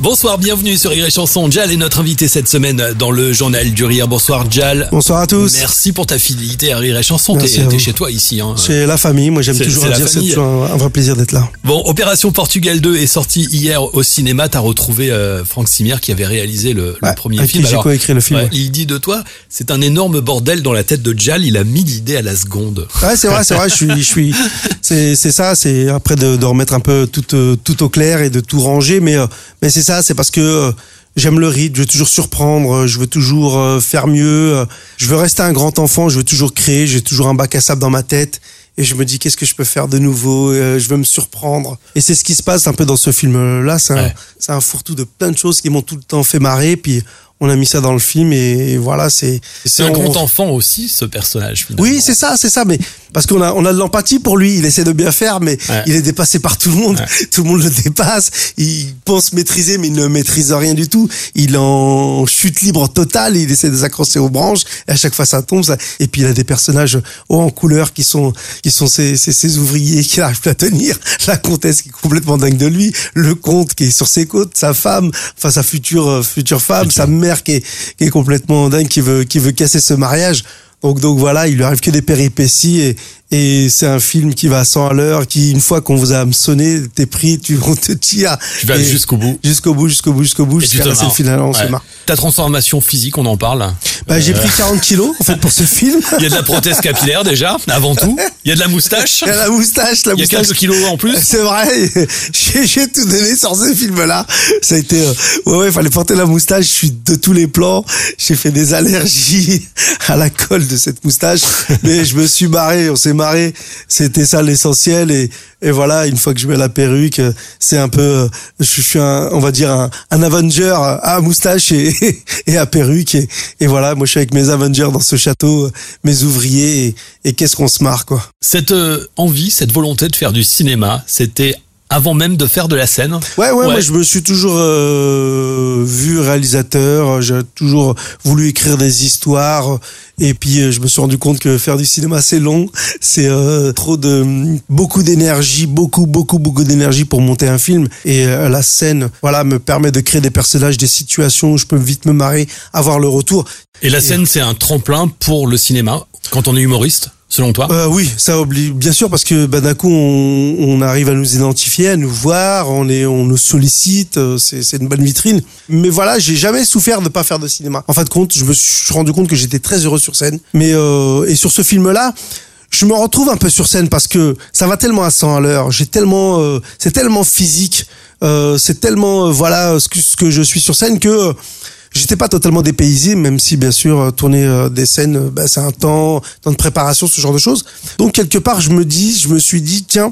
Bonsoir, bienvenue sur Rire et Chanson. Jal est notre invité cette semaine dans le journal du rire. Bonsoir Jal. Bonsoir à tous. Merci pour ta fidélité à Rire et Chanson. T'es chez toi ici. Hein. C'est la famille, moi j'aime toujours dire, c'est toujours un, un vrai plaisir d'être là. Bon, Opération Portugal 2 est sorti hier au cinéma. T'as retrouvé euh, Franck Simière qui avait réalisé le, le Ouais, premier avec film. qui j'ai coécrit le film, ouais. Il dit de toi, c'est un énorme bordel dans la tête de Jal. Il a mis l'idée à la seconde. Ouais, c'est vrai, c'est vrai, je suis, je suis, c'est, c'est ça, c'est après de, de remettre un peu tout, euh, tout au clair et de tout ranger, mais, euh, mais c'est c'est parce que euh, j'aime le rythme, je veux toujours surprendre, euh, je veux toujours euh, faire mieux, je veux rester un grand enfant, je veux toujours créer, j'ai toujours un bac à sable dans ma tête. Et je me dis qu'est-ce que je peux faire de nouveau? Euh, Je veux me surprendre. Et c'est ce qui se passe un peu dans ce film-là. C'est un, Ouais. c'est un fourre-tout de plein de choses qui m'ont tout le temps fait marrer. Puis on a mis ça dans le film et, voilà, c'est. C'est un on- grand enfant aussi, ce personnage. Finalement. oui, c'est ça, c'est ça. Mais parce qu'on a, on a de l'empathie pour lui. Il essaie de bien faire, mais Ouais. il est dépassé par tout le monde. Tout le monde le dépasse. Il pense maîtriser, mais il ne maîtrise rien du tout. Il en chute libre totale. Il essaie de s'accrocher aux branches. Et à chaque fois, ça tombe. Ça. Et puis il a des personnages hauts en couleur qui sont, qui sont ses, ses, ses ouvriers qui n'arrivent plus à tenir. La comtesse qui est complètement dingue de lui. Le comte qui est sur ses côtes. Sa femme, enfin sa future, euh, future femme. Sa mère qui est, qui est complètement dingue, qui veut, qui veut casser ce mariage. Donc, donc voilà, il lui arrive que des péripéties et, et c'est un film qui va à 100 à l'heure, qui une fois qu'on vous a hameçonné, t'es pris, tu, on te tire. Tu vas jusqu'au bout. Jusqu'au bout, jusqu'au bout, jusqu'au bout, jusqu'à scène marres. finale, on se Ouais. marre. Ta transformation physique, on en parle. Bah, j'ai pris 40 kilos, en fait, pour ce film. Il y a de la prothèse capillaire déjà, avant tout. Il y a de la moustache. Il y a la moustache, la Il y a moustache. quelques kilos en plus. C'est vrai, j'ai tout donné sur ce film-là. Ça a été, euh, ouais, ouais, fallait porter la moustache. Je suis de tous les plans. J'ai fait des allergies à la colle de cette moustache, mais je me suis marré, on s'est C'était ça l'essentiel et, voilà. Une fois que je mets la perruque, euh, c'est un peu, euh, je suis un, on va dire un, Avenger à moustache et, à perruque et, voilà. Moi, je suis avec mes Avengers dans ce château, euh, mes ouvriers et, qu'est-ce qu'on se marre quoi. Cette envie, cette volonté de faire du cinéma, c'était avant même de faire de la scène. Ouais, ouais, moi je me suis toujours euh, vu réalisateur, j'ai toujours voulu écrire des histoires. Et puis euh, je me suis rendu compte que faire du cinéma c'est long, c'est euh, trop de beaucoup d'énergie, beaucoup beaucoup beaucoup d'énergie pour monter un film. Et euh, la scène voilà me permet de créer des personnages, des situations où je peux vite me marrer, avoir le retour. Et la scène, c'est un tremplin pour le cinéma quand on est humoriste, selon toi. Euh, oui, ça oblige bien sûr parce que bah, d'un coup on, on arrive à nous identifier, à nous voir, on est, on nous sollicite, euh, c'est une bonne vitrine. Mais voilà, j'ai jamais souffert de pas faire de cinéma. En fin de compte, je me suis rendu compte que j'étais très heureux sur scène. Mais euh, et sur ce film-là. Je me retrouve un peu sur scène parce que ça va tellement à 100 à l'heure. J'ai tellement, euh, c'est tellement physique, euh, c'est tellement, euh, voilà, ce que, ce que je suis sur scène que J'étais pas totalement dépaysé, même si bien sûr euh, tourner euh, des scènes, euh, bah, c'est un temps, temps de préparation, ce genre de choses. Donc quelque part, je me dis, je me suis dit, tiens,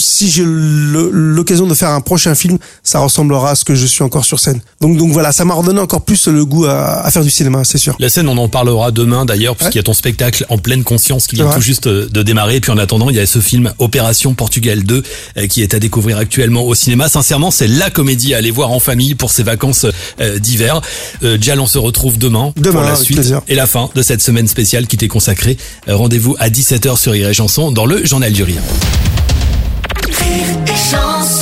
si j'ai l'occasion de faire un prochain film, ça ressemblera à ce que je suis encore sur scène. Donc donc voilà, ça m'a redonné encore plus le goût à, à faire du cinéma, c'est sûr. La scène, on en parlera demain d'ailleurs, puisqu'il y a ton spectacle en pleine conscience qui vient tout juste de démarrer. Et puis en attendant, il y a ce film Opération Portugal 2 euh, qui est à découvrir actuellement au cinéma. Sincèrement, c'est la comédie à aller voir en famille pour ces vacances d'hiver. Euh, Jal, on se retrouve demain, Demain, pour la suite plaisir. et la fin de cette semaine spéciale qui t'est consacrée. Euh, Rendez-vous à 17h sur Rire et Chanson dans le Journal du Rire. Rire et chanson